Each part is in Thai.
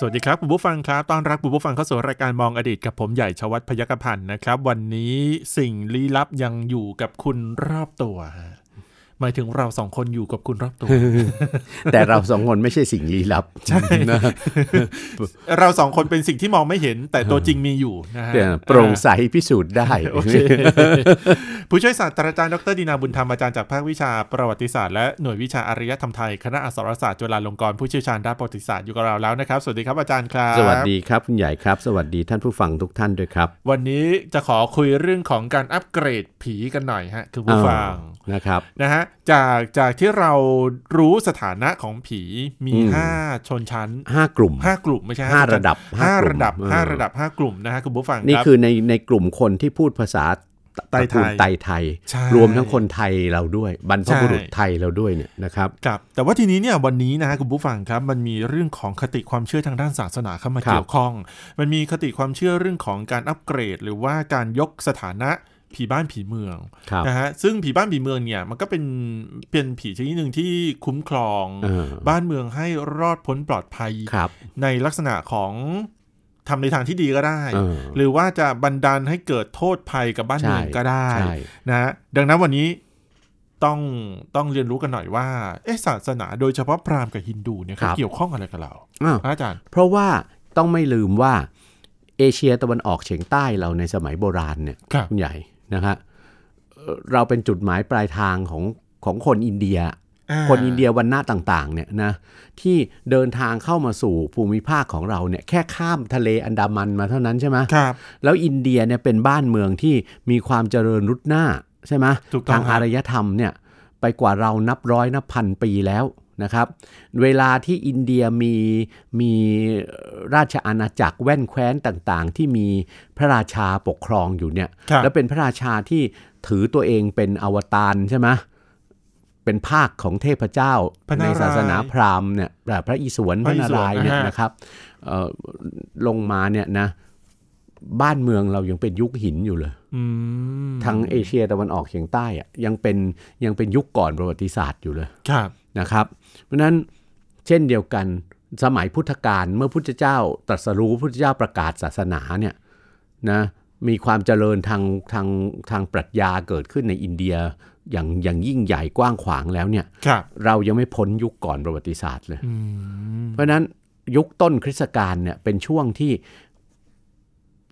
สวัสดีครับคุณผู้ฟังครับต้อนรับคุณผู้ฟังเข้าสู่รายการมองอดีตกับผมใหญ่ชวัฒนพยกพันธ์นะครับ วันนี้สิ่งลี้ลับยังอยู่กับคุณรอบตัวฮะ หมายถึงเราสองคนอยู่กับคุณรอบตัว แต่เราสองคนไม่ใช่สิ่งลี้ลับ ใช่นะเราสองคนเป็นสิ่งที่มองไม่เห็น แต่ตัวจริงมีอยู่นะฮะเนี่ยโปร่งใสพิสูจน์ได้โอเคผู้ช่วยศาสตราจารย์ดรดีนาบุญธรรมอาจารย์จากภาควิชาประวัติศาสตร์และหน่วยวิชาอารยธรรมไทยคณะอักษรศาสตร์จุฬาลงกรณ์ผู้เชี่ยวชาญด้านประวัติศาสตร์อยู่กับเราแล้วนะครับ สวัสดีครับอาจารย์ครับ สวัสดีครับคุณใหญ่ครับ สวัสดีท่านผู้ฟังทุกท่านด้วยครับ วันนี้จะขอคุยเรื่องของการอัปเกรดผีกันหน่อยฮะคือผู้ฟังนะครับนะฮะจากจากที่เรารู้สถานะของผีมีอืมห้าชนชั้นห้ากลุ่มห้ากลุ่มไม่ใช่ห้าชนชั้นระดับห้าห้ากลุ่มระดับเออห้าระดับห้ากลุ่มนะฮะคุณผู้ฟังนี่รับคือในในกลุ่มคนที่พูดภาษาไทยตระกูลไตไทยใช่รวมทั้งคนไทยเราด้วย บรรพบุรุษใช่ไทยเราด้วยเนี่ยนะครับครับแต่ว่าทีนี้เนี่ยวันนี้นะฮะคุณผู้ฟังครับ มันมีเรื่องของคติความเชื่อทางด้านศาสนาเข้ามาครับเกี่ยวข้อง มันมีคติความเชื่อเรื่องของการอัปเกรด หรือว่าการยกสถานะ ผีบ้านผีเมืองครับนะฮะซึ่งผีบ้านผีเมืองเนี่ยมันก็เป็นเป็นผีชนิดหนึ่งที่คุ้มครองเออบ้านเมืองให้รอดพ้นปลอดภัยครับในลักษณะของทำในทางที่ดีก็ได้เออหรือว่าจะบันดาลให้เกิดโทษภัยกับบ้านเมืองใช่ก็ได้ใช่นะฮะดังนั้นวันนี้ต้องต้องเรียนรู้กันหน่อยว่าเอ๊ะศาสนาโดยเฉพาะพราหมณ์กับฮินดูเนี่ยเขาเกี่ยวข้องอะไรกับเราอ้าวอาจารย์ เพราะว่าต้องไม่ลืมว่าเอเชียตะวันออกเฉียงใต้เราในสมัยโบราณเนี่ยครับคุณใหญ่ นะฮะเอ่อเราเป็นจุดหมายปลายทางของของคนอินเดีย คนอินเดียวันหน้าต่างๆเนี่ยนะที่เดินทางเข้ามาสู่ภูมิภาคของเราเนี่ยแค่ข้ามทะเลอันดามันมาเท่านั้นใช่ไหมครับแล้วอินเดียเนี่ยเป็นบ้านเมืองที่มีความเจริญรุดหน้าใช่ไหมถูกต้องทางครับอารยธรรมเนี่ยไปกว่าเรานับร้อยนับพันปีแล้ว นะครับเวลาที่อินเดียมีมีราชอาณาจักรแว่นแคว้นต่างๆ ที่มีพระราชาปกครองอยู่เนี่ยครับแล้วเป็นพระราชาที่ถือตัวเองเป็นอวตารใช่ไหมเป็นภาคของเทพเจ้าพระนารายณ์ในศาสนาพราหมณ์เนี่ยแบบพระอิศวรพพระระอินาศวรรายณ์เนี่ยนะฮะนะครับเอ่อลงมาเนี่ยนะ บ้านเมืองเรายังเป็นยุคหินอยู่เลยอืมทางเอเชียตะวันออกเฉียงใต้อะยังเป็นยังเป็นยุคก่อนประวัติศาสตร์อยู่เลยครับนะครับ เพราะฉะนั้นเช่นเดียวกันสมัยพุทธกาลเมื่อพุทธเจ้าตรัสรู้พุทธเจ้าประกาศศาสนาเนี่ยนะมีความเจริญทางทางทางปรัชญาเกิดขึ้นในอินเดียอย่างอย่างยิ่งใหญ่กว้างขวางแล้วเนี่ยครับเรายังไม่พ้นยุคก่อนประวัติศาสตร์เลยอืมเพราะฉะนั้นยุคต้นคริสตกาลเนี่ยเป็นช่วงที่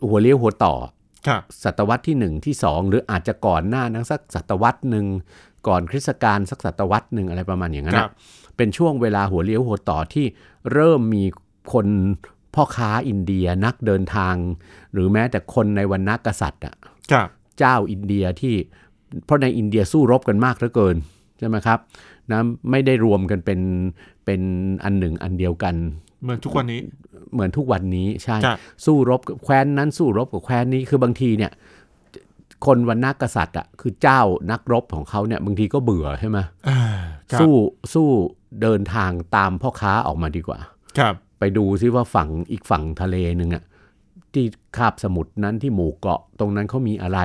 หัวเลี้ยวหัวต่อครับศตวรรษที่1ที่2หรืออาจจะก่อนหน้านั้นสักศตวรรษหนึ่งก่อนคริสตกาลสักศตวรรษหนึ่งอะไรประมาณอย่างนั้นคนะรับเป็นช่วงเวลาหัวเลี้ยวหัวต่อที่เริ่มมีคนพ่อค้าอินเดียนักเดินทาง หรือแม้แต่คนในวันนักกษัตริย์อะครับเจ้าอินเดียที่เพราะในอินเดียสู้รบกันมากเหลือเกิน ใช่ไหมครับนะไม่ได้รวมกันเป็นเป็นอันหนึ่งอันเดียวกัน เหมือนทุกวันนี้ เหมือนทุกวันนี้ใช่ครับสู้รบกับแคว้นนั้นสู้รบกับแคว้นนี้คือบางทีเนี่ยคนวันนักกษัตริย์อะคือเจ้านักรบของเขาเนี่ยบางทีก็เบื่อใช่ไหมอ่าครับสู้สู้เดินทางตามพ่อค้าออกมาดีกว่า ครับ ไปดูซิว่าฝั่งอีกฝั่งทะเลหนึ่งอะที่คาบสมุทรนั้นที่หมู่เกาะตรงนั้นเขามีอะไร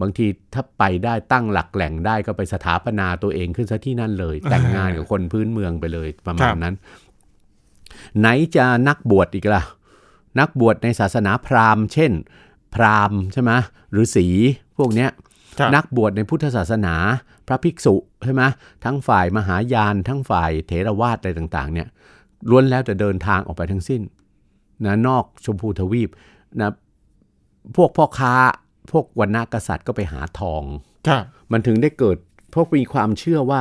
บางทีถ้าไปได้ตั้งหลักแหล่งได้ก็ไปสถาปนาตัวเองขึ้นซะที่นั่นเลย แต่งงานกับคนพื้นเมืองไปเลยประมาณนั้น ไหนจะนักบวชอีกล่ะ นักบวชในศาสนาพราหมณ์ เช่น พราหมณ์ใช่ไหมหรือสีพวกเนี้ยครับนักบวชในพุทธศาสนา พระภิกษุใช่ไหมทั้งฝ่ายมหายาน ทั้งฝ่ายเถรวาทอะไรต่าง ๆ เนี่ยล้วนแล้วแต่เดินทางออกไปทั้งสิ้นนะนอกชมพูทวีปนะพวกพ่อค้า พวกวรรณกษัตริย์ก็ไปหาทองครับมันถึงได้เกิดพวกมีความเชื่อว่า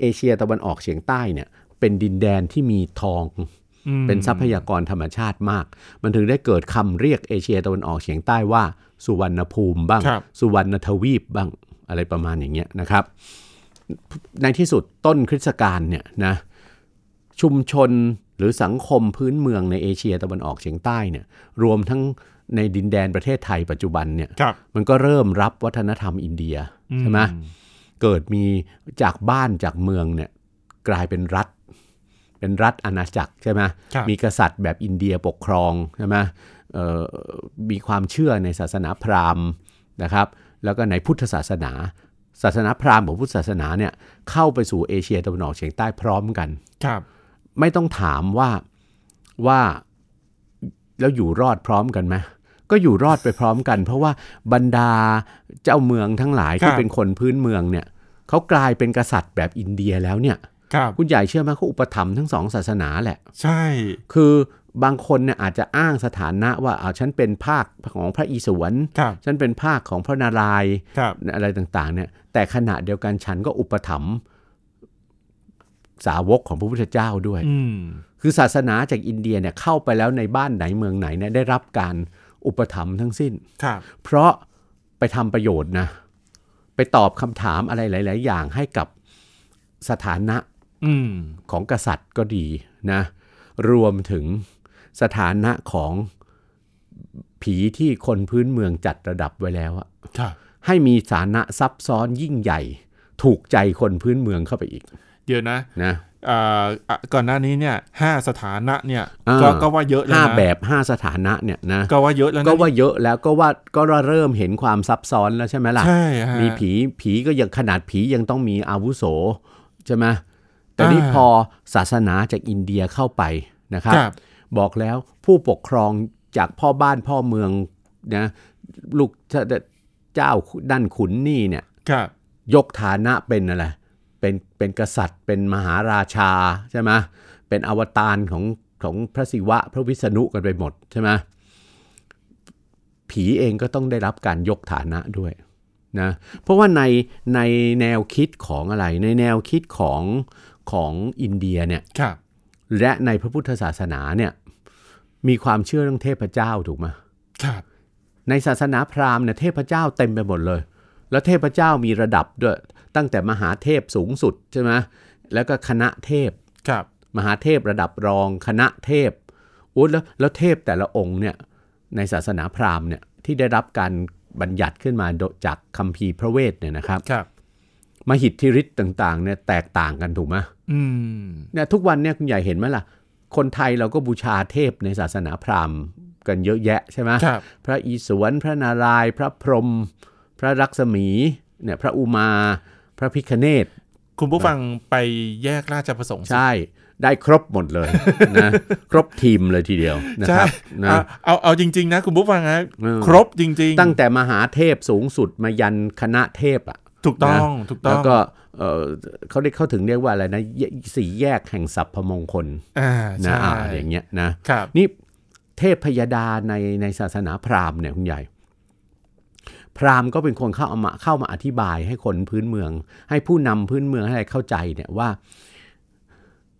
เอเชียตะวันออกเฉียงใต้เนี่ยเป็นดินแดนที่มีทองอืมเป็นทรัพยากรธรรมชาติมาก มันถึงได้เกิดคำเรียกเอเชียตะวันออกเฉียงใต้ว่า สุวรรณภูมิบ้างครับสุวรรณทวีปบ้างอะไรประมาณอย่างเงี้ยนะครับ ในที่สุดต้นคริสตกาลเนี่ยนะชุมชนหรือสังคมพื้นเมืองในเอเชียตะวันออกเฉียงใต้เนี่ยรวมทั้ง ในดินแดนประเทศไทยปัจจุบันเนี่ยครับมันก็เริ่มรับวัฒนธรรมอินเดียใช่ไหมอืเกิดมีจากบ้านจากเมืองเนี่ยกลายเป็นรัฐ เป็นรัฐอาณาจักรใช่ไหมครับมีกษัตริย์แบบอินเดียปกครองใช่ไหมเอ่อมีความเชื่อในศาสนาพราหมณ์นะครับ แล้วก็ในพุทธศาสนา ศาสนาพราหมณ์ของพุทธศาสนาเนี่ยเข้าไปสู่เอเชียตะวันออกเฉียงใต้พร้อมกันครับ ไม่ต้องถามว่าว่าแล้วอยู่รอดพร้อมกันไหม ก็อยู่รอดไปพร้อมกัน เพราะว่าบรรดาเจ้าเมืองทั้งหลายครัที่บเป็นคนพื้นเมืองเนี่ยเขากลายเป็นกษัตริย์แบบอินเดียแล้วเนี่ยครับคุณใหญ่เชื่อไหมเขาอุปถัมภ์ทั้งสองศาสนาแหละ ใช่ คือบางคนเนี่ยอาจจะอ้างสถานะว่าอ่าฉันเป็นภาคของพระอิศวรครับฉันเป็นภาคของพระนารายณ์ครับอะไรต่างๆ เนี่ย แต่ขณะเดียวกันฉันก็อุปถัมภ์สาวกของพระพุทธเจ้าด้วยอืมคือศาสนาจากอินเดียเนี่ยเข้าไปแล้วในบ้านไหนเมืองไหนเนี่ยได้รับการ อุปถัมภ์ทั้งสิ้นครับเพราะไปทำประโยชน์นะ ไปตอบคำถามอะไรหลาย ๆ อย่างให้กับสถานะอืมของกษัตริย์ก็ดีนะ รวมถึงสถานะของผีที่คนพื้นเมืองจัดระดับไว้แล้วอะครับให้มีฐานะซับซ้อนยิ่งใหญ่ ถูกใจคนพื้นเมืองเข้าไปอีก เดี๋ยวนะนะอ่าอะ ก่อนหน้านี้เนี่ยห้าสถานะเนี่ยอ่าก็ก็ว่าเยอะแล้วห้านะแบบห้าสถานะเนี่ยนะก็ว่าเยอะแล้วนะก็ว่าเยอะแล้วก็ว่าก็เริ่มเห็นความซับซ้อนแล้วใช่ไหมล่ะใช่ฮะมีผีผีก็ยังขนาดผียังต้องมีอาวุโสใช่ไหมแต่นี่อ่าพอศาสนาจากอินเดียเข้าไปนะครับครับ บอกแล้วผู้ปกครองจากพ่อบ้านพ่อเมืองนะลูกเจ้าด้านขุนนี่เนี่ยครับยกฐานะเป็นอะไร เป็นเป็นกษัตริย์ เป็นมหาราชาใช่ไหมเป็นอวตารของของพระศิวะพระวิษณุกันไปหมดใช่ไหมผีเองก็ต้องได้รับการยกฐานะด้วยนะเพราะว่าในในแนวคิดของอะไร ในแนวคิดของของอินเดียเนี่ยครับและในพระพุทธศาสนาเนี่ยมีความเชื่อเรื่องเทพเจ้าถูกไหมครับ ในศาสนาพราหมณ์เนี่ยเทพเจ้าเต็มไปหมดเลย แล้วเทพเจ้ามีระดับด้วย ตั้งแต่มหาเทพสูงสุดใช่ไหมแล้วก็คณะเทพครับ มหาเทพระดับรองคณะเทพโอ้แล้วแล้วเทพแต่ละองค์เนี่ยในศาสนาพราหมณ์เนี่ยที่ได้รับการบัญญัติขึ้นมาโดยจากคัมภีร์พระเวทเนี่ยนะครับครับมหิทธิฤทธิ์ต่างๆเนี่ยแตกต่างกันถูกไหมอืมเนี่ยทุกวันเนี่ยคุณใหญ่เห็นไหมล่ะ คนไทยเราก็บูชาเทพในศาสนาพราหมณ์กันเยอะแยะใช่ไหมครับพระอิศวรพระนารายณ์พระพรหมพระลักษมีเนี่ยพระอุมา พระพิคเนตคุณผู้ฟังไปแยกราชประสงค์สิใช่ ได้ครบหมดเลยนะครบทีมเลยทีเดียวนะใช่ครับนะเอาเอาเอาจริง ๆ นะ คุณผู้ฟังนะเออครบจริง ๆ ตั้งแต่มหาเทพสูงสุดมายันคณะเทพอะถูกต้องถูกต้แล้อวงก็เอ่อเขาเรียกเขาถึงเรียกว่าอะไรนะแยสี่แยกแห่งสัพพมงคลอ่านะใช่อ่าอย่างเงี้ยนะครับนี่เทพพยดาในในศาสนาพราหมณ์เนี่ยคุณใหญ่ พราหมณ์ก็เป็นคนเข้าเอามาเข้ามาอธิบายให้คนพื้นเมือง ให้ผู้นำพื้นเมืองให้อะไรเข้าใจเนี่ยว่า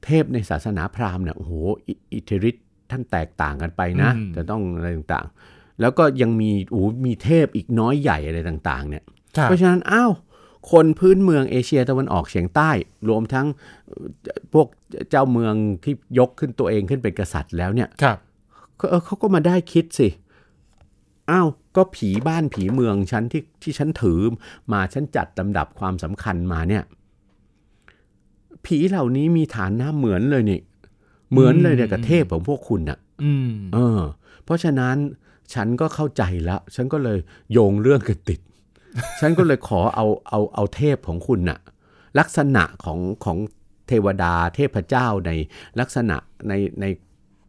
เทพในศาสนาพราหมณ์เนี่ยโอ้โหอิอิทธิฤทธิ์ท่านแตกต่างกันไปนะจะต้องอะไรต่างๆ แล้วก็ยังมีโอ้โหมีเทพอีกน้อยใหญ่อะไรต่าง ๆ เนี่ยครับเพราะฉะนั้นอ้าวคนพื้นเมืองเอเชียตะวันออกเฉียงใต้ รวมทั้งเอ่อพวกเจ้าเมืองที่ยกขึ้นตัวเองขึ้นเป็นกษัตริย์แล้วเนี่ยครับก็เออเขาก็มาได้คิดสิอ้าว ก็ผีบ้านผีเมืองฉันที่ที่ฉันถือมาฉันจัดลำดับความสำคัญมาเนี่ย ผีเหล่านี้มีฐานหน้าเหมือนเลยนี่ เหมือนเลยเนี่ยกับเทพของพวกคุณน่ะอืมเออ เพราะฉะนั้นฉันก็เข้าใจแล้ว ฉันก็เลยโยงเรื่องกันติด ฉันก็เลยขอเอาเอาเอาเทพของคุณน่ะ ลักษณะของของเทวดาเทพเจ้าในลักษณะในใน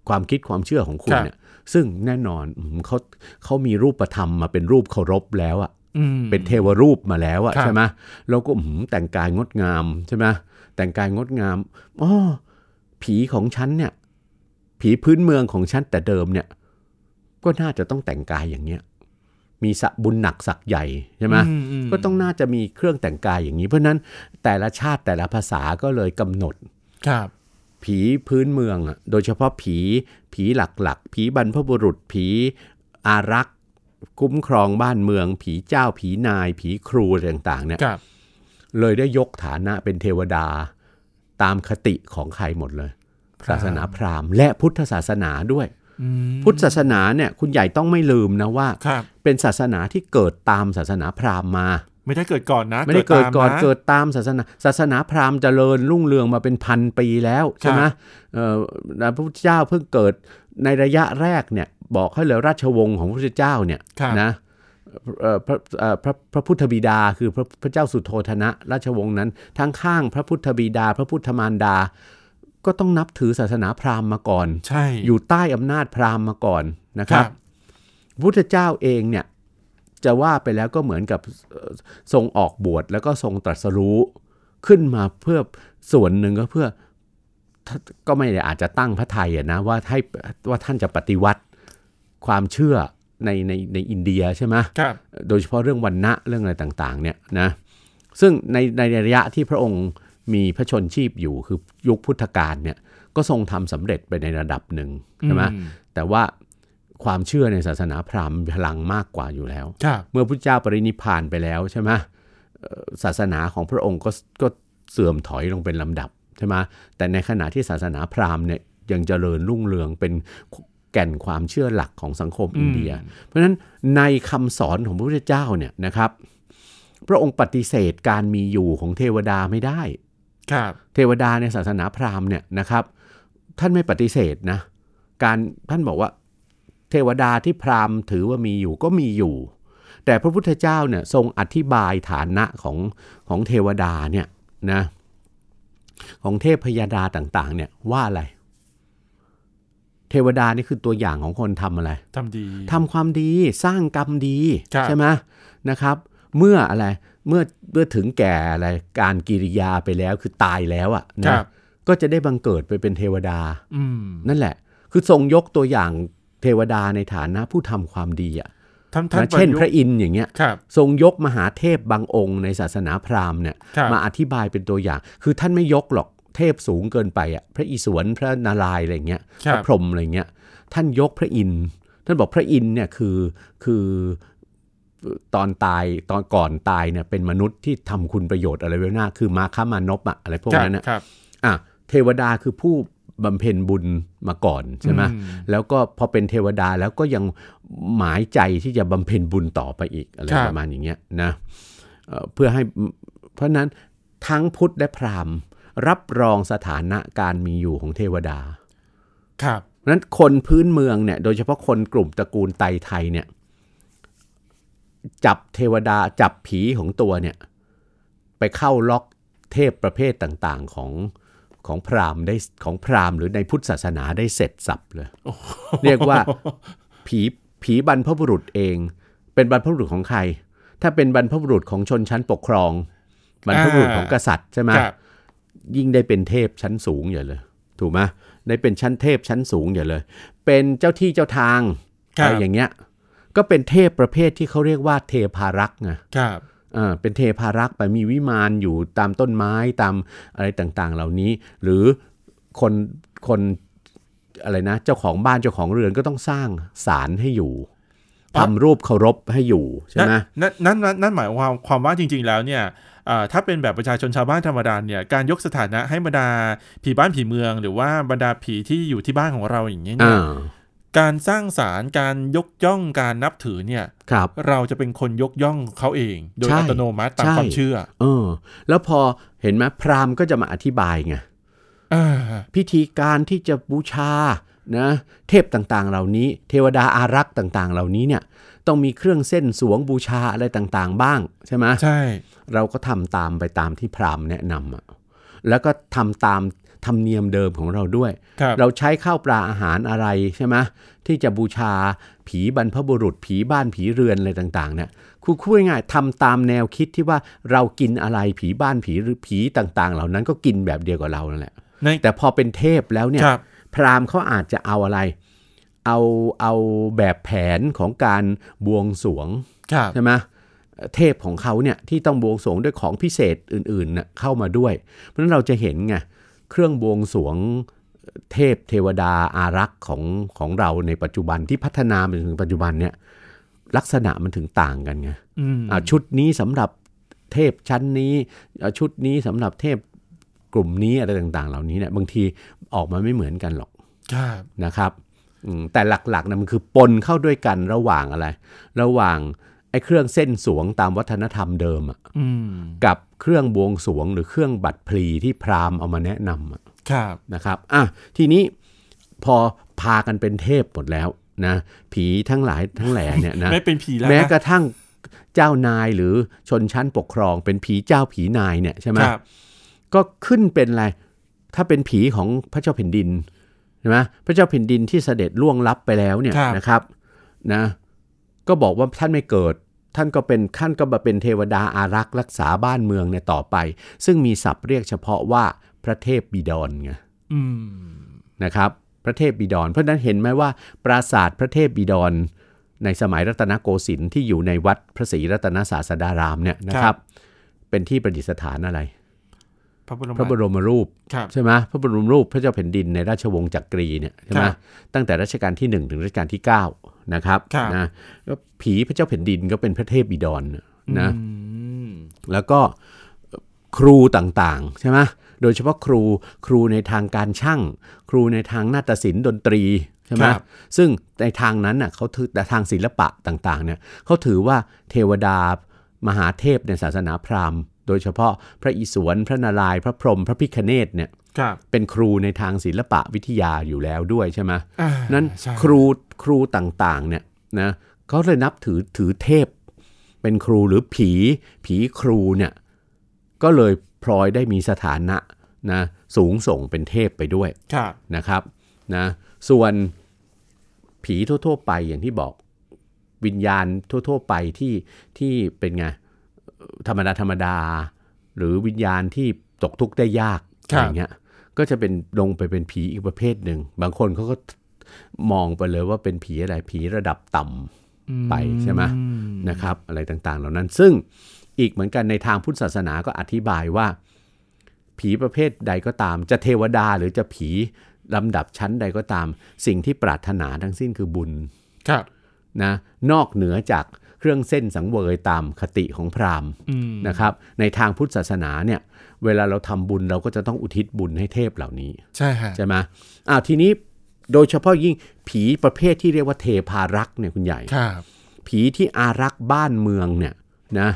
ความคิดความเชื่อของคุณเนี่ย ซึ่งแน่นอนอืมเขาเขามีรูปธรรมมาเป็นรูปเคารพแล้วอะอืมเป็นเทวรูปมาแล้วอะครับใช่ไหมแล้วก็อืมแต่งกายงดงามใช่ไหมแต่งกายงดงามอ๋อผีของฉันเนี่ย ผีพื้นเมืองของฉันแต่เดิมเนี่ย ก็น่าจะต้องแต่งกายอย่างเนี้ย มีสะบุญหนักสักใหญ่ใช่ไหมอืมก็ต้องน่าจะมีเครื่องแต่งกายอย่างนี้ เพราะฉะนั้นแต่ละชาติแต่ละภาษาก็เลยกำหนดครับ ผีพื้นเมืองอะโดยเฉพาะผีผีหลักๆ ผีบรรพบุรุษผีอารักษ์คุ้มครองบ้านเมือง ผีเจ้าผีนาย ผีครูอะไรต่างๆเนี่ยครับเลยได้ยกฐานะเป็นเทวดาตามคติของใครหมดเลยครับศาสนาพราหมณ์ และพุทธศาสนาด้วยอืมพุทธศาสนาเนี่ยคุณใหญ่ต้องไม่ลืมนะว่าครับเป็นศาสนาที่เกิดตามศาสนาพราหมณ์มา ไม่ได้เกิดก่อนนะไม่ได้เกิดตามก่อนนะเกิดตามศาสนาศาสนาพราหมณ์เจริญรุ่งเรืองมาเป็นพันปีแล้วใช่ไหมเอ่อพระพุทธเจ้าเพิ่งเกิดในระยะแรกเนี่ยบอกให้เลยราชวงศ์ของพระพุทธเจ้าเนี่ยครับนะเอ่อพระเอ่อพระพระพุทธบิดาคือพระพระเจ้าสุโธธนะ ราชวงศ์นั้น ทั้งข้างพระพุทธบิดา พระพุทธมารดา ก็ต้องนับถือศาสนาพราหมณ์มาก่อน ใช่ อยู่ใต้อำนาจพราหมณ์มาก่อนนะครับครับพระพุทธเจ้าเองเนี่ย จะว่าไปแล้วก็เหมือนกับเอ่อทรงออกบวชแล้วก็ทรงตรัสรู้ขึ้นมาเพื่อส่วนหนึ่งก็เพื่อท่านก็ไม่ได้อาจจะตั้งพระไทยอะนะว่าให้ว่าท่านจะปฏิวัติความเชื่อในในในอินเดียใช่ไหมครับโดยเฉพาะเรื่องวันณะเรื่องอะไรต่างๆเนี่ยนะซึ่งในในระยะที่พระองค์มีพระชนชีพอยู่คือยุคพุทธกาลเนี่ยก็ทรงทำสำเร็จไปในระดับหนึ่งใช่ไหมอืแต่ว่า ความเชื่อในศาสนาพราหมณ์มีพลังมากกว่าอยู่แล้วครับเมื่อพระเจ้าปรินิพพานไปแล้วใช่ไหมเอ่อศาสนาของพระองค์ก็ก็เสื่อมถอยลงเป็นลำดับใช่ไหมแต่ในขณะที่ศาสนาพราหมณ์เนี่ยยังเจริญรุ่งเรืองเป็นแก่นความเชื่อหลักของสังคมอินเดีย เพราะฉะนั้นในคำสอนของพระพุทธเจ้าเนี่ยนะครับ พระองค์ปฏิเสธการมีอยู่ของเทวดาไม่ได้ครับเทวดาในศาสนาพราหมณ์เนี่ยนะครับ ท่านไม่ปฏิเสธนะการท่านบอกว่า เทวดาที่พราหมณ์ถือว่ามีอยู่ก็มีอยู่ แต่พระพุทธเจ้าเนี่ยทรงอธิบายฐานะของของเทวดาเนี่ยนะของเทพพยดาต่างๆเนี่ยว่าอะไร เทวดานี่คือตัวอย่างของคนทำอะไรทำดีทำความดีสร้างกรรมดีครับใช่ไหมนะครับ เมื่ออะไรเมื่อเมื่อถึงแก่อะไรการกิริยาไปแล้วคือตายแล้วอะครันะบก็จะได้บังเกิดไปเป็นเทวดาอืมนั่นแหละ คือทรงยกตัวอย่าง เทวดาในฐานะผู้ทำความดีอะท่านท่านนะเช่นยุกพระอินทร์อย่างเงี้ยครับทรงยกมหาเทพบางองค์ในศาสนาพราหมณ์เนี่ยครับมาอธิบายเป็นตัวอย่าง คือท่านไม่ยกหรอกเทพสูงเกินไปอะพระอิศวรพระนารายณ์อะไรเงี้ยครัพบระพรหมอะไรเงี้ยท่านยกพระอินทร์ท่านบอกพระอินทร์เนี่ยคือคือตอนตายตอนก่อนตายเนี่ยเป็นมนุษย์ที่ทำคุณประโยชน์อะไรไว้หน้า คือมาค้ามานพอะอะไรพวกครับนั้นน่ะครับอะเทวดาคือผู้ บำเพ็ญบุญมาก่อนใช่ไหมอืแล้วก็พอเป็นเทวดาแล้วก็ยังหมายใจที่จะบำเพ็ญบุญต่อไปอีกอะไรครับประมาณอย่างเงี้ยนะเอ่อเพื่อให้เพราะฉะนั้นทั้งพุทธและพราหมณ์ รับรองสถานะการมีอยู่ของเทวดา ครับเพราะฉะนั้นคนพื้นเมืองเนี่ย โดยเฉพาะคนกลุ่มตระกูลไตไทยเนี่ย จับเทวดาจับผีของตัวเนี่ย ไปเข้าล็อกเทพประเภทต่าง ๆ ของ ของพราหมณ์ได้ของพราหมณ์หรือในพุทธศาสนาได้เสร็จสับเลย เรียกว่าผีผีบรรพบุรุษเอง เป็นบรรพบุรุษของใคร ถ้าเป็นบรรพบุรุษของชนชั้นปกครอง บรรพบุรุษของกษัตริย์ใช่ไหมครับยิ่งได้เป็นเทพชั้นสูงอย่าเลย ถูกไหมได้เป็นชั้นเทพชั้นสูงอย่าเลย เป็นเจ้าที่เจ้าทางครับอะไรอย่างเงี้ย ก็เป็นเทพประเภทที่เขาเรียกว่าเทพารักษ์ไงครับอ่า เป็นเทพารักษ์ไปมีวิมานอยู่ตามต้นไม้ตามอะไรต่างๆ เหล่านี้ หรือคนคนอะไรนะเจ้าของบ้านเจ้าของเรือนก็ต้องสร้างศาลให้อยู่ทำรูปเคารพให้อยู่ใช่ไหมนั่นนั่นนั่นนั่นหมายความความว่าจริง ๆ แล้วเนี่ยอ่าถ้าเป็นแบบประชาชนชาวบ้านธรรมดาเนี่ยการยกสถานะให้บรรดาผีบ้านผีเมือง หรือว่าบรรดาผีที่อยู่ที่บ้านของเราอย่างนี้ยเนี่อ่าย การสร้างสารการยกย่องการนับถือเนี่ยครับเราจะเป็นคนยกย่องเขาเอง โดยใช่อัตโนมัติตามใช่ความเชื่อ เออ แล้วพอเห็นไหมพราหมณ์ก็จะมาอธิบายไงอ่าพิธีการที่จะบูชานะเทพต่างๆ เหล่านี้ เทวดาอารักษ์ต่างๆ เหล่านี้เนี่ยต้องมีเครื่องเส้นสวงบูชาอะไรต่างๆ บ้างใช่ไหมใช่ เราก็ทำตามไปตามที่พราหมณ์แนะนำอะแล้วก็ทำตาม ธรรมเนียมเดิมของเราด้วยครับเราใช้ข้าวปลาอาหารอะไรใช่ไหมที่จะบูชาผีบรรพบุรุษผีบ้านผีเรือนอะไรต่างๆเนี่ยคือพูดง่ายๆทำตามแนวคิดที่ว่าเรากินอะไรผีบ้านผีหรือผีต่างๆ เหล่านั้นก็กินแบบเดียวกับเรานั่นแหละในแต่พอเป็นเทพแล้วเนี่ยครับพราหมณ์เขาอาจจะเอาอะไร เอาเอาแบบแผนของการบวงสรวงครับใช่ไหมเทพของเขาเนี่ยที่ต้องบวงสรวงด้วยของพิเศษอื่นๆน่ะเข้ามาด้วย เพราะฉะนั้นเราจะเห็นไง เครื่องบวงสรวงเทพเทวดาอารักษ์ของของเราในปัจจุบันที่พัฒนามาถึงปัจจุบันเนี่ยลักษณะมันถึงต่างกันไงอืมอะชุดนี้สำหรับเทพชั้นนี้อะชุดนี้สำหรับเทพกลุ่มนี้อะไรต่างๆ เหล่านี้เนี่ยบางทีออกมาไม่เหมือนกันหรอกครับนะครับอืมแต่หลักๆนะมันคือปนเข้าด้วยกันระหว่างอะไร ระหว่างไอ้เครื่องเส้นสวงตามวัฒนธรรมเดิมอะอืมกับ เครื่องบวงสรวงหรือเครื่องบัตรพลีที่พราหมณ์เอามาแนะนำอะครับนะครับอะทีนี้พอพากันเป็นเทพหมดแล้วนะผีทั้งหลายทั้งแหล่เนี่ยนะไม่เป็นผีแล้วแม้นะกระทั่งเจ้านายหรือชนชั้นปกครอง เป็นผีเจ้าผีนายเนี่ยใช่ไหมครับก็ขึ้นเป็นอะไรถ้าเป็นผีของพระเจ้าแผ่นดินใช่ไหมพระเจ้าแผ่นดินที่เสด็จล่วงลับไปแล้วเนี่ยครับนะครับนะก็บอกว่าท่านไม่เกิด ท่านก็เป็นท่านก็มาเป็นเทวดาอารักษ์รักษาบ้านเมืองเนี่ยต่อไป ซึ่งมีศัพท์เรียกเฉพาะว่าพระเทพบิดรไงอืมนะครับ พระเทพบิดร เพราะฉะนั้นเห็นไหมว่า ปราสาทพระเทพบิดร ในสมัยรัตนโกสินทร์ที่อยู่ในวัดพระศรีรัตนศาสดารามเนี่ยนะครับ เป็นที่ประดิษฐานอะไร พระบรมพระบรมรูปครับใช่ไหมพระบรมรูปพระเจ้าแผ่นดินในราชวงศ์จักรีเนี่ยใช่ไหมครับตั้งแต่รัชกาลที่ 1 ถึงรัชกาลที่ 9 นะครับครับนะแล้วผีพระเจ้าแผ่นดินก็เป็นพระเทพบิดรนะอืมแล้วก็ครูต่างๆ ใช่ไหมโดยเฉพาะครูครูในทางการช่าง ครูในทางนาฏศิลป์ดนตรีใช่ไหมครับซึ่งในทางนั้นน่ะเขาถือแต่ทางศิลปะต่างๆเนี่ยเขาถือว่าเทวดามหาเทพในศาสนาพราหมณ์ โดยเฉพาะพระอิศวร พระนารายณ์พระพรหมพระพิคเนตเนี่ยครับ เป็นครูในทางศิลปะวิทยาอยู่แล้วด้วยใช่ไหมอ่านั้นใช่ครูครูต่างๆเนี่ยนะเขาเลยนับถือถือเทพ เป็นครูหรือผีผีครูเนี่ยก็เลยพลอยได้มีสถานะนะสูงส่งเป็นเทพไปด้วยครับนะครับนะส่วนผีทั่ว ๆ ไปอย่างที่บอกวิญญาณทั่ว ๆ ไปที่ที่เป็นไงธรรมดาธรรมดา หรือวิญญาณที่ตกทุกข์ได้ยากครัอะบไรเงี้ย ก็จะเป็นลงไปเป็นผีอีกประเภทหนึ่ง บางคนเขาก็มองไปเลยว่าเป็นผีอะไรผีระดับต่ำไปใช่ไหมอืนะครับ อะไรต่างๆ เหล่านั้น ซึ่งอีกเหมือนกันในทางพุทธศาสนาก็อธิบายว่า ผีประเภทใดก็ตาม จะเทวดาหรือจะผีลำดับชั้นใดก็ตาม สิ่งที่ปรารถนาทั้งสิ้นคือบุญครับนะนอกเหนือจากเครื่องเส้นสังเวยตามคติของพราหมณ์อืมนะครับ ในทางพุทธศาสนาเนี่ย เวลาเราทำบุญเราก็จะต้องอุทิศบุญให้เทพเหล่านี้ ใช่ฮะใช่ไหมอ้าวทีนี้โดยเฉพาะยิ่งผีประเภทที่เรียกว่าเทพารักษ์เนี่ยคุณใหญ่ครับผีที่อารักษ์บ้านเมืองเนี่ยนะ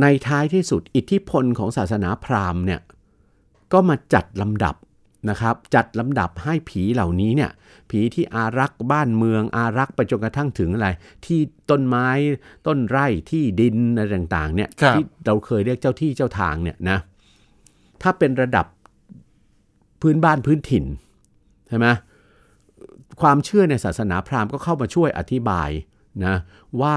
ในท้ายที่สุดอิทธิพลของศาสนาพราหมณ์เนี่ยก็มาจัดลำดับ นะครับ จัดลำดับให้ผีเหล่านี้เนี่ย ผีที่อารักษ์บ้านเมืองอารักษ์ไปจนกระทั่งถึงอะไร ที่ต้นไม้ต้นไร่ที่ดินอะไรต่างๆเนี่ยครับที่เราเคยเรียกเจ้าที่เจ้าทางเนี่ยนะถ้าเป็นระดับพื้นบ้านพื้นถิ่นใช่ไหมความเชื่อในศาสนาพราหมณ์ก็เข้ามาช่วยอธิบายนะว่า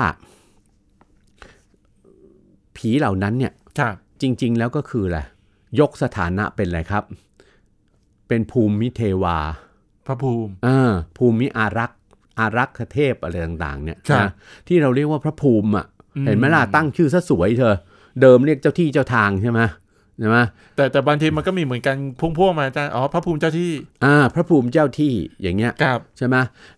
ผีเหล่านั้นเนี่ยครับจริง ๆ แล้วก็คืออะไรยกสถานะเป็นอะไรครับ เป็นภูมิเทวา พระภูมิอ่าภูมิอารักษ์อารักษ์เทพอะไรต่าง ๆ เนี่ยครับนะที่เราเรียกว่าพระภูมิอะอืมเห็นไหมล่ะตั้งชื่อซะสวยเธอ เดิมเรียกเจ้าที่เจ้าทางใช่ไหมใช่ไหมแต่แต่บางทีมันก็มีเหมือนกันพุ่งพวงมาอาจารย์อ๋อพระภูมิเจ้าที่ อ่า พระภูมิเจ้าที่อย่างเงี้ยครับใช่ไหม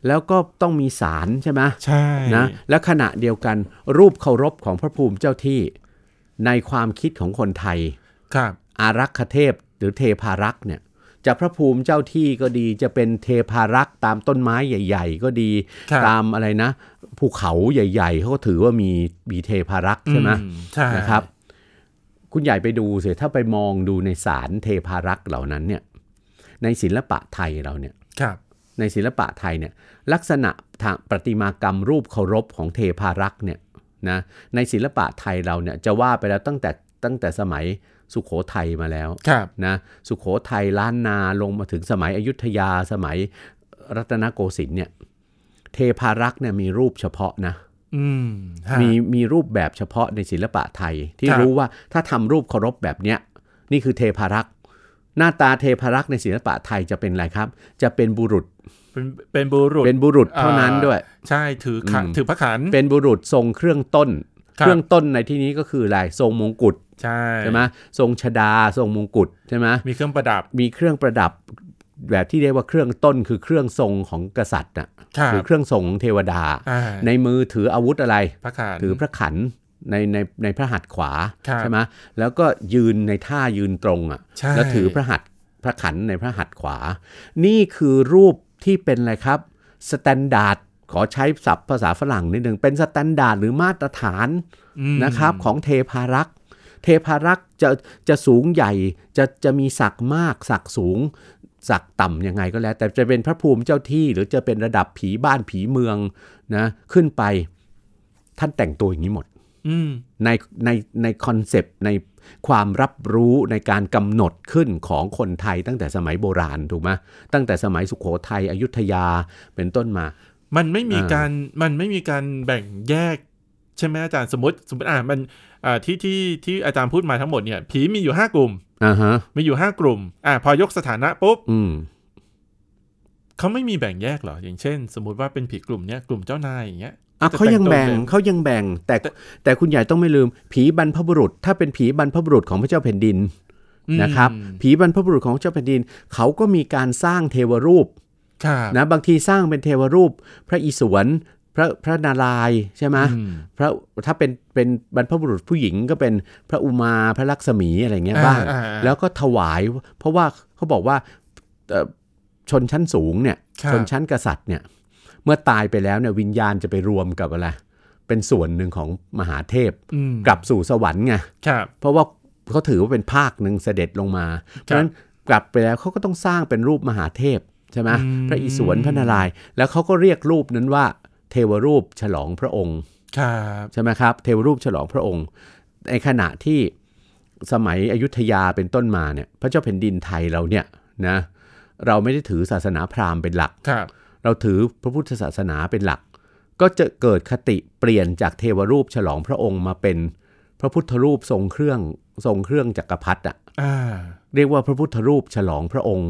แล้วก็ต้องมีศาลใช่ไหมใช่นะและขณะเดียวกันรูปเคารพของพระภูมิเจ้าที่ ในความคิดของคนไทย ครับ อารักขเทพหรือเทพารักษ์เนี่ย จะพระภูมิเจ้าที่ก็ดีจะเป็นเทพารักษ์ตามต้นไม้ใหญ่ ๆ ก็ดีครับตามอะไรนะ ภูเขาใหญ่ ๆ เขาก็ถือว่ามีมีเทพารักษ์ใช่ไหมอืใช่นะครับ คุณใหญ่ไปดูสิถ้าไปมองดูในสารเทพารักษ์เหล่านั้นเนี่ย ในศิลปะไทยเราเนี่ยครับในศิลปะไทยเนี่ยลักษณะทางประติมากรรมรูปเคารพของเทพารักษ์เนี่ยนะในศิลปะไทยเราเนี่ยจะว่าไปแล้วตั้งแต่ตั้งแต่สมัย สุขโขทัยมาแล้วครับนะสุขโขทัยล้านนาลงมาถึงสมัยอยุธยาสมัยรัตนโกสินทร์เนี่ยเทพารักษ์เนี่ยมีรูปเฉพาะนะอืมฮะมีมีรูปแบบเฉพาะในศิลปะไทย ที่ครับรู้ว่าถ้าทำรูปเคารพแบบเนี้ยนี่คือเทพารักษ์หน้าตาเทพารักษ์ในศิลปะไทยจะเป็นอะไรครับ จะเป็นบุรุษเป็นเป็นบุรุษเป็นบุรุษเท่านั้นอ่าด้วย ใช่ถือขันอืมถือพระขันเป็นบุรุษทรงเครื่องต้นครับเครื่องต้นในที่นี้ก็คืออะไรทรงมงกุฎ ใช่ใช่ไหมทรงชดาทรงมงกุฎใช่ไหมมีเครื่องประดับมีเครื่องประดับแบบที่เรียกว่าเครื่องต้นคือเครื่องทรงของกษัตริย์น่ะครับหรือเครื่องทรงของเทวดาอ่าในมือถืออาวุธอะไรพระขันถือพระขันในในในพระหัตถ์ขวาครับใช่ไหมแล้วก็ยืนในท่ายืนตรงอะใช่แล้วถือพระหัตถ์พระขันในพระหัตถ์ขวา นี่คือรูปที่เป็นอะไรครับ standard ขอใช้ศัพท์ภาษาฝรั่งนิดหนึ่งเป็น standard หรือมาตรฐานอืมนะครับของเทพารักษ์ เทพารักษ์จะจะสูงใหญ่จะจะมีศักดิ์มากศักดิ์สูงศักดิ์ต่ำยังไงก็แล้ว แต่จะเป็นพระภูมิเจ้าที่หรือจะเป็นระดับผีบ้านผีเมืองนะขึ้นไปท่านแต่งตัวอย่างนี้หมดอืมในในในคอนเซปต์ในความรับรู้ในการกำหนดขึ้นของคนไทยตั้งแต่สมัยโบราณถูกไหมตั้งแต่สมัยสุขโขทัยอยุธยาเป็นต้นมา มันไม่มีอ่าการมันไม่มีการแบ่งแยกใช่ไหมอาจารย์สมมติสมมติอ่ามันอ่า ที่ที่ที่อาจารย์พูดมาทั้งหมดเนี่ย ผีมีอยู่ห้ากลุ่มอ่าฮะมีอยู่ห้ากลุ่ม อ่า พอยกสถานะปุ๊บอืมเขาไม่มีแบ่งแยกเหรอ อย่างเช่น สมมติว่าเป็นผีกลุ่มเนี้ยกลุ่มเจ้านายอย่างเงี้ยอะจะเขายังแบ่งแต่งตัวเขายังแบ่ง แต่แต่คุณใหญ่ต้องไม่ลืม ผีบรรพบุรุษ ถ้าเป็นผีบรรพบุรุษของพระเจ้าแผ่นดินอืมนะครับ ผีบรรพบุรุษของพระเจ้าแผ่นดิน เขาก็มีการสร้างเทวรูปครับนะบางทีสร้างเป็นเทวรูป พระอิศวร พระพระนารายณ์ใช่ไหมอืมพระถ้าเป็นเป็นบรรพบุรุษผู้หญิงก็เป็นพระอุมาพระลักษมีอะไรเงี้ยบ้างอ่าอ่าแล้วก็ถวาย เพราะว่าเขาบอกว่าเอ่อชนชั้นสูงเนี่ยครับชนชั้นกษัตริย์เนี่ยเมื่อตายไปแล้วเนี่ยวิญญาณจะไปรวมกับอะไรเป็นส่วนหนึ่งของมหาเทพอืมกลับสู่สวรรค์ไงครับเพราะว่าเขาถือว่าเป็นภาคหนึ่งเสด็จลงมา เพราะฉะนั้นกลับไปแล้วเขาก็ต้องสร้างเป็นรูปมหาเทพใช่ไหมอืมพระอิศวรพระนารายณ์แล้วเขาก็เรียกรูปนั้นว่า เทวรูปฉลองพระองค์ครับใช่ไหมครับ เทวรูปฉลองพระองค์ในขณะที่สมัยอยุธยาเป็นต้นมาเนี่ย พระเจ้าแผ่นดินไทยเราเนี่ยนะเราไม่ได้ถือศาสนาพราหมณ์เป็นหลักครับเราถือพระพุทธศาสนาเป็นหลัก ก็จะเกิดคติเปลี่ยนจากเทวรูปฉลองพระองค์มาเป็นพระพุทธรูปทรงเครื่องทรงเครื่องจักรพรรดิอะอ่าเรียกว่าพระพุทธรูปฉลองพระองค์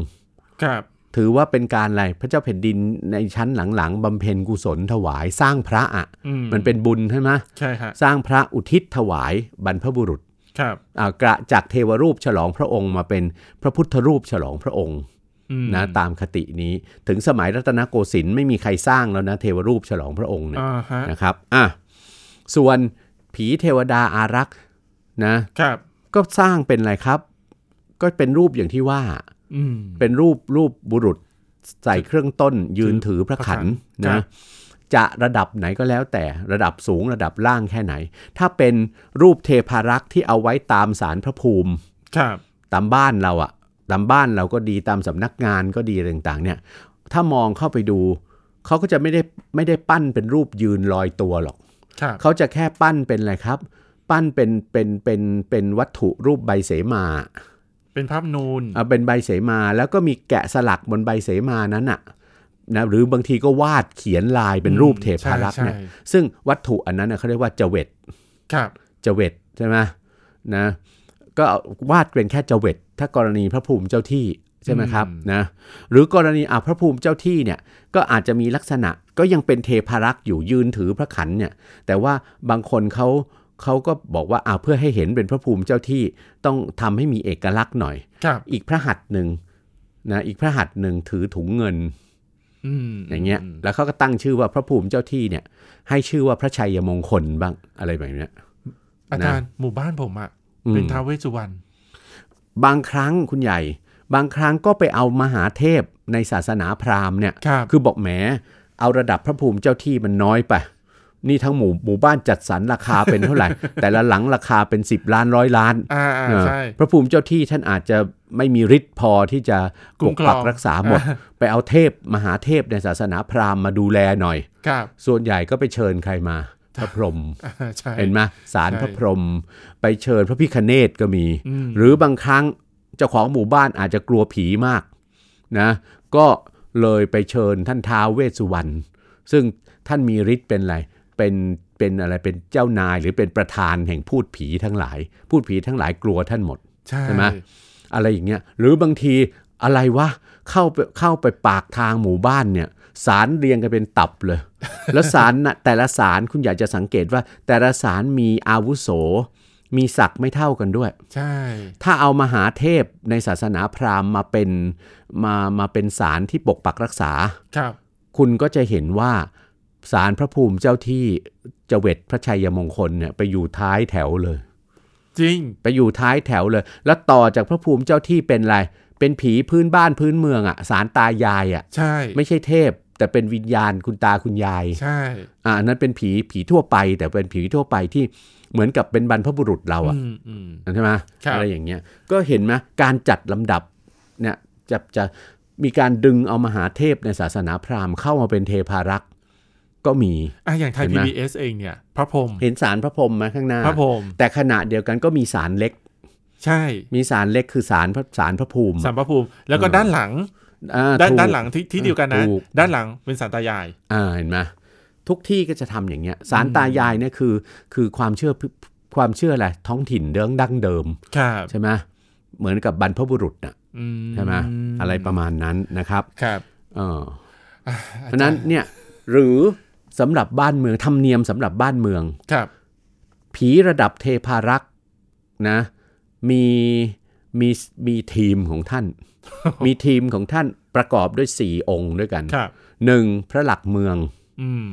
ครับ ถือว่าเป็นการอะไรพระเจ้าแผ่นดินในชั้นหลังๆบำเพ็ญกุศลถวายสร้างพระอะอืมมันเป็นบุญใช่ไหมใช่ฮะสร้างพระอุทิศถวายบรรพบุรุษครับอ่ากระจากเทวรูปฉลองพระองค์มาเป็นพระพุทธรูปฉลองพระองค์อืมนะตามคตินี้ถึงสมัยรัตนโกสินทร์ไม่มีใครสร้างแล้วนะเทวรูปฉลองพระองค์เนี่ยอ่าฮะนะครับอะส่วนผีเทวดาอารักษ์นะครับ ก็สร้างเป็นอะไรครับ ก็เป็นรูปอย่างที่ว่าอืม เป็นรูปรูปบุรุษใส่เครื่องต้นยืนถือพระขันครันะบจะระดับไหนก็แล้วแต่ระดับสูงระดับล่างแค่ไหน ถ้าเป็นรูปเทพารักษ์ที่เอาไว้ตามสารพระภูมิครับตามบ้านเราอะตามบ้านเราก็ดีตามสำนักงานก็ดีอะไรต่างๆ เนี่ย ถ้ามองเข้าไปดู เขาก็จะไม่ได้ไม่ได้ปั้นเป็นรูปยืนลอยตัวหรอกครับเขาจะแค่ปั้นเป็นอะไรครับ ปั้นเป็นเป็นเป็นเป็นวัตถุรูปใบเสมา เป็นภาพนูนเอาเป็นใบเสมาแล้วก็มีแกะสลักบนใบเสมานั้นอะนะหรือบางทีก็วาดเขียนลายเป็นรูปเทพารักษ์เนี่ยใช่ซึ่งวัตถุอันนั้นน่ะเขาเรียกว่าจเวตครับจเวตใช่ไหมนะก็วาดเป็นแค่จเวตถ้ากรณีพระภูมิเจ้าที่ใช่ไหมครับนะหรือกรณีอะพระภูมิเจ้าที่เนี่ยก็อาจจะมีลักษณะก็ยังเป็นเทพารักษ์อยู่ยืนถือพระขันเนี่ยแต่ว่าบางคนเขา เขาก็บอกว่าอะเพื่อให้เห็นเป็นพระภูมิเจ้าที่ต้องทำให้มีเอกลักษณ์หน่อยครับอีกพระหัตถ์หนึ่งนะอีกพระหัตถ์หนึ่งถือถุงเงินอืมอย่างเงี้ย แล้วเขาก็ตั้งชื่อว่าพระภูมิเจ้าที่เนี่ย ให้ชื่อว่าพระชัยมงคลบ้างอะไรแบบเนี้ยอาจารย์หมู่บ้านผมอะอืมเป็นท้าวเวสสุวรรณบางครั้งคุณใหญ่ บางครั้งก็ไปเอามหาเทพในศาสนาพราหมณ์เนี่ยครับคือบอกแหมเอาระดับพระภูมิเจ้าที่มันน้อยไป นี่ทั้งหมู่หมู่บ้านจัดสรรราคาเป็นเท่าไหร่ แต่ละหลังราคาเป็น 10 ล้านร้อยล้านอ่าอ่าเออใช่พระภูมิเจ้าที่ท่านอาจจะไม่มีฤทธิ์พอที่จะคุ้ปมกครองปักรักษาหมด ไปเอาเทพมหาเทพในศาสนาพราหมณ์มาดูแลหน่อยครับส่วนใหญ่ก็ไปเชิญใครมาพระพรหมอ่าใช่เห็นไหมสารใช่พระพรหมไปเชิญพระพิคเนตก็มีอืมหรือบางครั้งเจ้าของหมู่บ้านอาจจะกลัวผีมากนะก็เลยไปเชิญท่านท้าวเวสสุวรรณซึ่งท่านมีฤทธิ์เป็นอะไร เป็นเป็นอะไรเป็นเจ้านายหรือเป็นประธานแห่งพูดผีทั้งหลาย พูดผีทั้งหลายกลัวท่านหมดใช่ใช่ไหมอะไรอย่างเงี้ยหรือบางทีอะไรวะเข้าไปเข้าไปปากทางหมู่บ้านเนี่ยสารเรียงกันเป็นตับเลย แล้วสารน่ะแต่ละสารคุณอยากจะสังเกตว่า แต่ละสารมีอาวุโส มีศักดิ์ไม่เท่ากันด้วย ใช่ ถ้าเอามหาเทพในศาสนาพราหมณ์มาเป็นมามาเป็นสารที่ปกปักรักษาครับ คุณก็จะเห็นว่า สารพระภูมิเจ้าที่เจเวตพระชัยมงคลเนี่ยไปอยู่ท้ายแถวเลย จริงไปอยู่ท้ายแถวเลย แล้วต่อจากพระภูมิเจ้าที่เป็นอะไร เป็นผีพื้นบ้านพื้นเมืองอะสารตายายอะใช่ ไม่ใช่เทพ แต่เป็นวิญญาณคุณตาคุณยายใช่อ่าอันนั้นเป็นผีผีทั่วไป แต่เป็นผีทั่วไปที่เหมือนกับเป็นบรรพบุรุษเราอะอืมอืมใช่ไหมครับอะไรอย่างเงี้ยก็เห็นไหมการจัดลำดับเนี่ยจะจะมีการดึงเอามหาเทพในศาสนาพราหมณ์เข้ามาเป็นเทพารักษ์ ก็มีอะอย่างไทยเห็นไหม PBS เองเนี่ยพระพรหมเห็นสารพระพรหมไหมข้างหน้าพระพรหมแต่ขณะเดียวกันก็มีสารเล็ก ใช่ มีสารเล็กคือสารพระสารพระภูมิสามพระภูมิ แล้วก็เออด้านหลังอ่าด้านถูกด้านหลังที่ที่เดียวกันนะถูกด้านหลังเป็นสารตายายอ่าเห็นไหมทุกที่ก็จะทำอย่างเงี้ยสารตายายเนี่ยคือ คือความเชื่อความเชื่ออะไรท้องถิ่นเดิมดั้งเดิมครับใช่ไหมเหมือนกับบรรพบุรุษน่ะอืใช่ไหมอะไรประมาณนั้นนะครับครับเอออะเพราะฉะนั้นเนี่ยหรือ สำหรับบ้านเมืองธรรมเนียมสำหรับบ้านเมืองครับ ผีระดับเทพารักษ์นะมีมีมีทีมของท่าน มีทีมของท่านประกอบด้วย4องค์ด้วยกันครับหนึ่งพระหลักเมืองอืม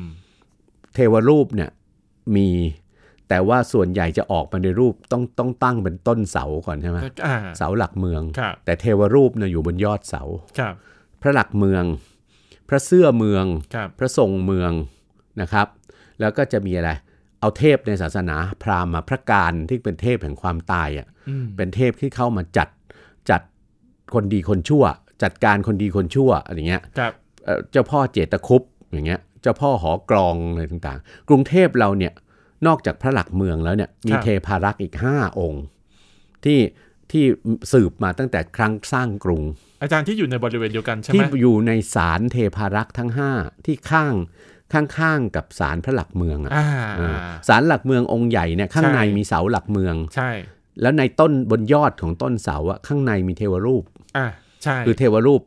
เทวรูปเนี่ยมีแต่ว่าส่วนใหญ่จะออกมาในรูปต้องต้องตั้งเป็นต้นเสาก่อนใช่ไหมอ่าเสาหลักเมืองครับแต่เทวรูปเนี่ยอยู่บนยอดเสาครับพระหลักเมือง พระเสื้อเมืองครับพระทรงเมือง นะครับ แล้วก็จะมีอะไร เอาเทพในศาสนาพราหมณ์มาพระการที่เป็นเทพแห่งความตายอะอืมเป็นเทพที่เข้ามาจัดจัดคนดีคนชั่ว จัดการคนดีคนชั่วอะไรเงี้ยครับเอ่อเจ้าพ่อเจตคุปอย่างเงี้ย เจ้าพ่อหอกรองอะไรต่างๆ กรุงเทพเราเนี่ยนอกจากพระหลักเมืองแล้วเนี่ยมีเทพารักษ์อีก 5 องค์ ที่ที่สืบมาตั้งแต่ครั้งสร้างกรุง อาจารย์ที่อยู่ในบริเวณเดียวกันใช่ไหที่มอยู่ในศาลเทพารักษ์ทั้ง 5 ที่ข้าง ข้างๆกับศาลพระหลักเมืองอะอ่าเออศาลหลักเมืององค์ใหญ่เนี่ยข้างใช่ในมีเสาหลักเมือง ใช่ แล้วในต้นบนยอดของต้นเสาอะข้างในมีเทวรูปอ่าใช่คือเทวรูป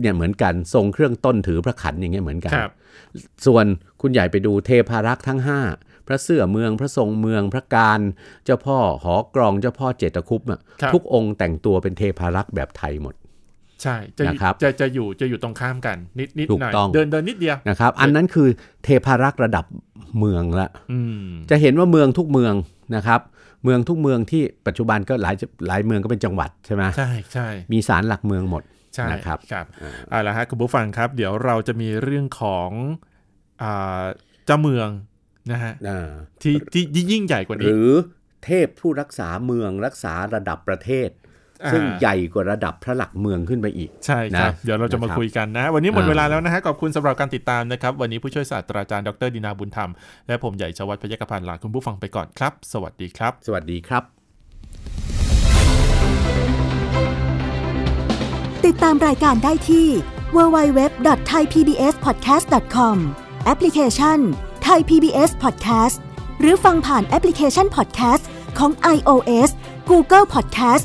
เนี่ยเหมือนกันทรงเครื่องต้นถือพระขันอย่างเงี้ยเหมือนกันครับส่วนคุณใหญ่ไปดูเทพารักษ์ทั้ง 5 พระเสื้อเมืองพระทรงเมืองพระการเจ้าพ่อหอกรองเจ้าพ่อเจตคุปอะครับทุกองค์แต่งตัวเป็นเทพารักษ์แบบไทยหมด ใช่จะอยู่นะครับจะจะอยู่จะอยู่ตรงข้ามกันนิดนิดถูกหน่อยต้องเดินเดินนิดเดียวนะครับ อันนั้นคือเทพารักษ์ระดับเมืองละอืมจะเห็นว่าเมืองทุกเมืองนะครับ เมืองทุกเมืองที่ปัจจุบันก็หลายหลายเมืองก็เป็นจังหวัดใช่ไหมใช่ใช่มีศาลหลักเมืองหมดใช่นะครับครับเอาละฮะคุณผู้ฟังครับ เดี๋ยวเราจะมีเรื่องของอ่าเจ้าเมืองนะฮะอ่าที่ที่ที่ยิ่งใหญ่กว่าหนี้รือเทพผู้รักษาเมืองรักษาระดับประเทศอ่า ซึ่งใหญ่กว่าระดับพระหลักเมืองขึ้นไปอีก ใช่ครับนะเดี๋ยวเราจะมานะครับคุยกันนะ วันนี้หมดอ่าเวลาแล้วนะฮะขอบคุณสำหรับการติดตามนะครับ วันนี้ผู้ช่วยศาสตราจารย์ดรดินาบุญธรรม และผมใหญ่ชวัฒน์พยัคฆพันธ์ลาคุณผู้ฟังไปก่อนครับ สวัสดีครับ สวัสดีครับ ติดตามรายการได้ที่ www.thaipbspodcast.com แอปพลิเคชัน Thai PBS Podcast หรือฟังผ่านแอปพลิเคชัน Podcast ของ iOS Google Podcast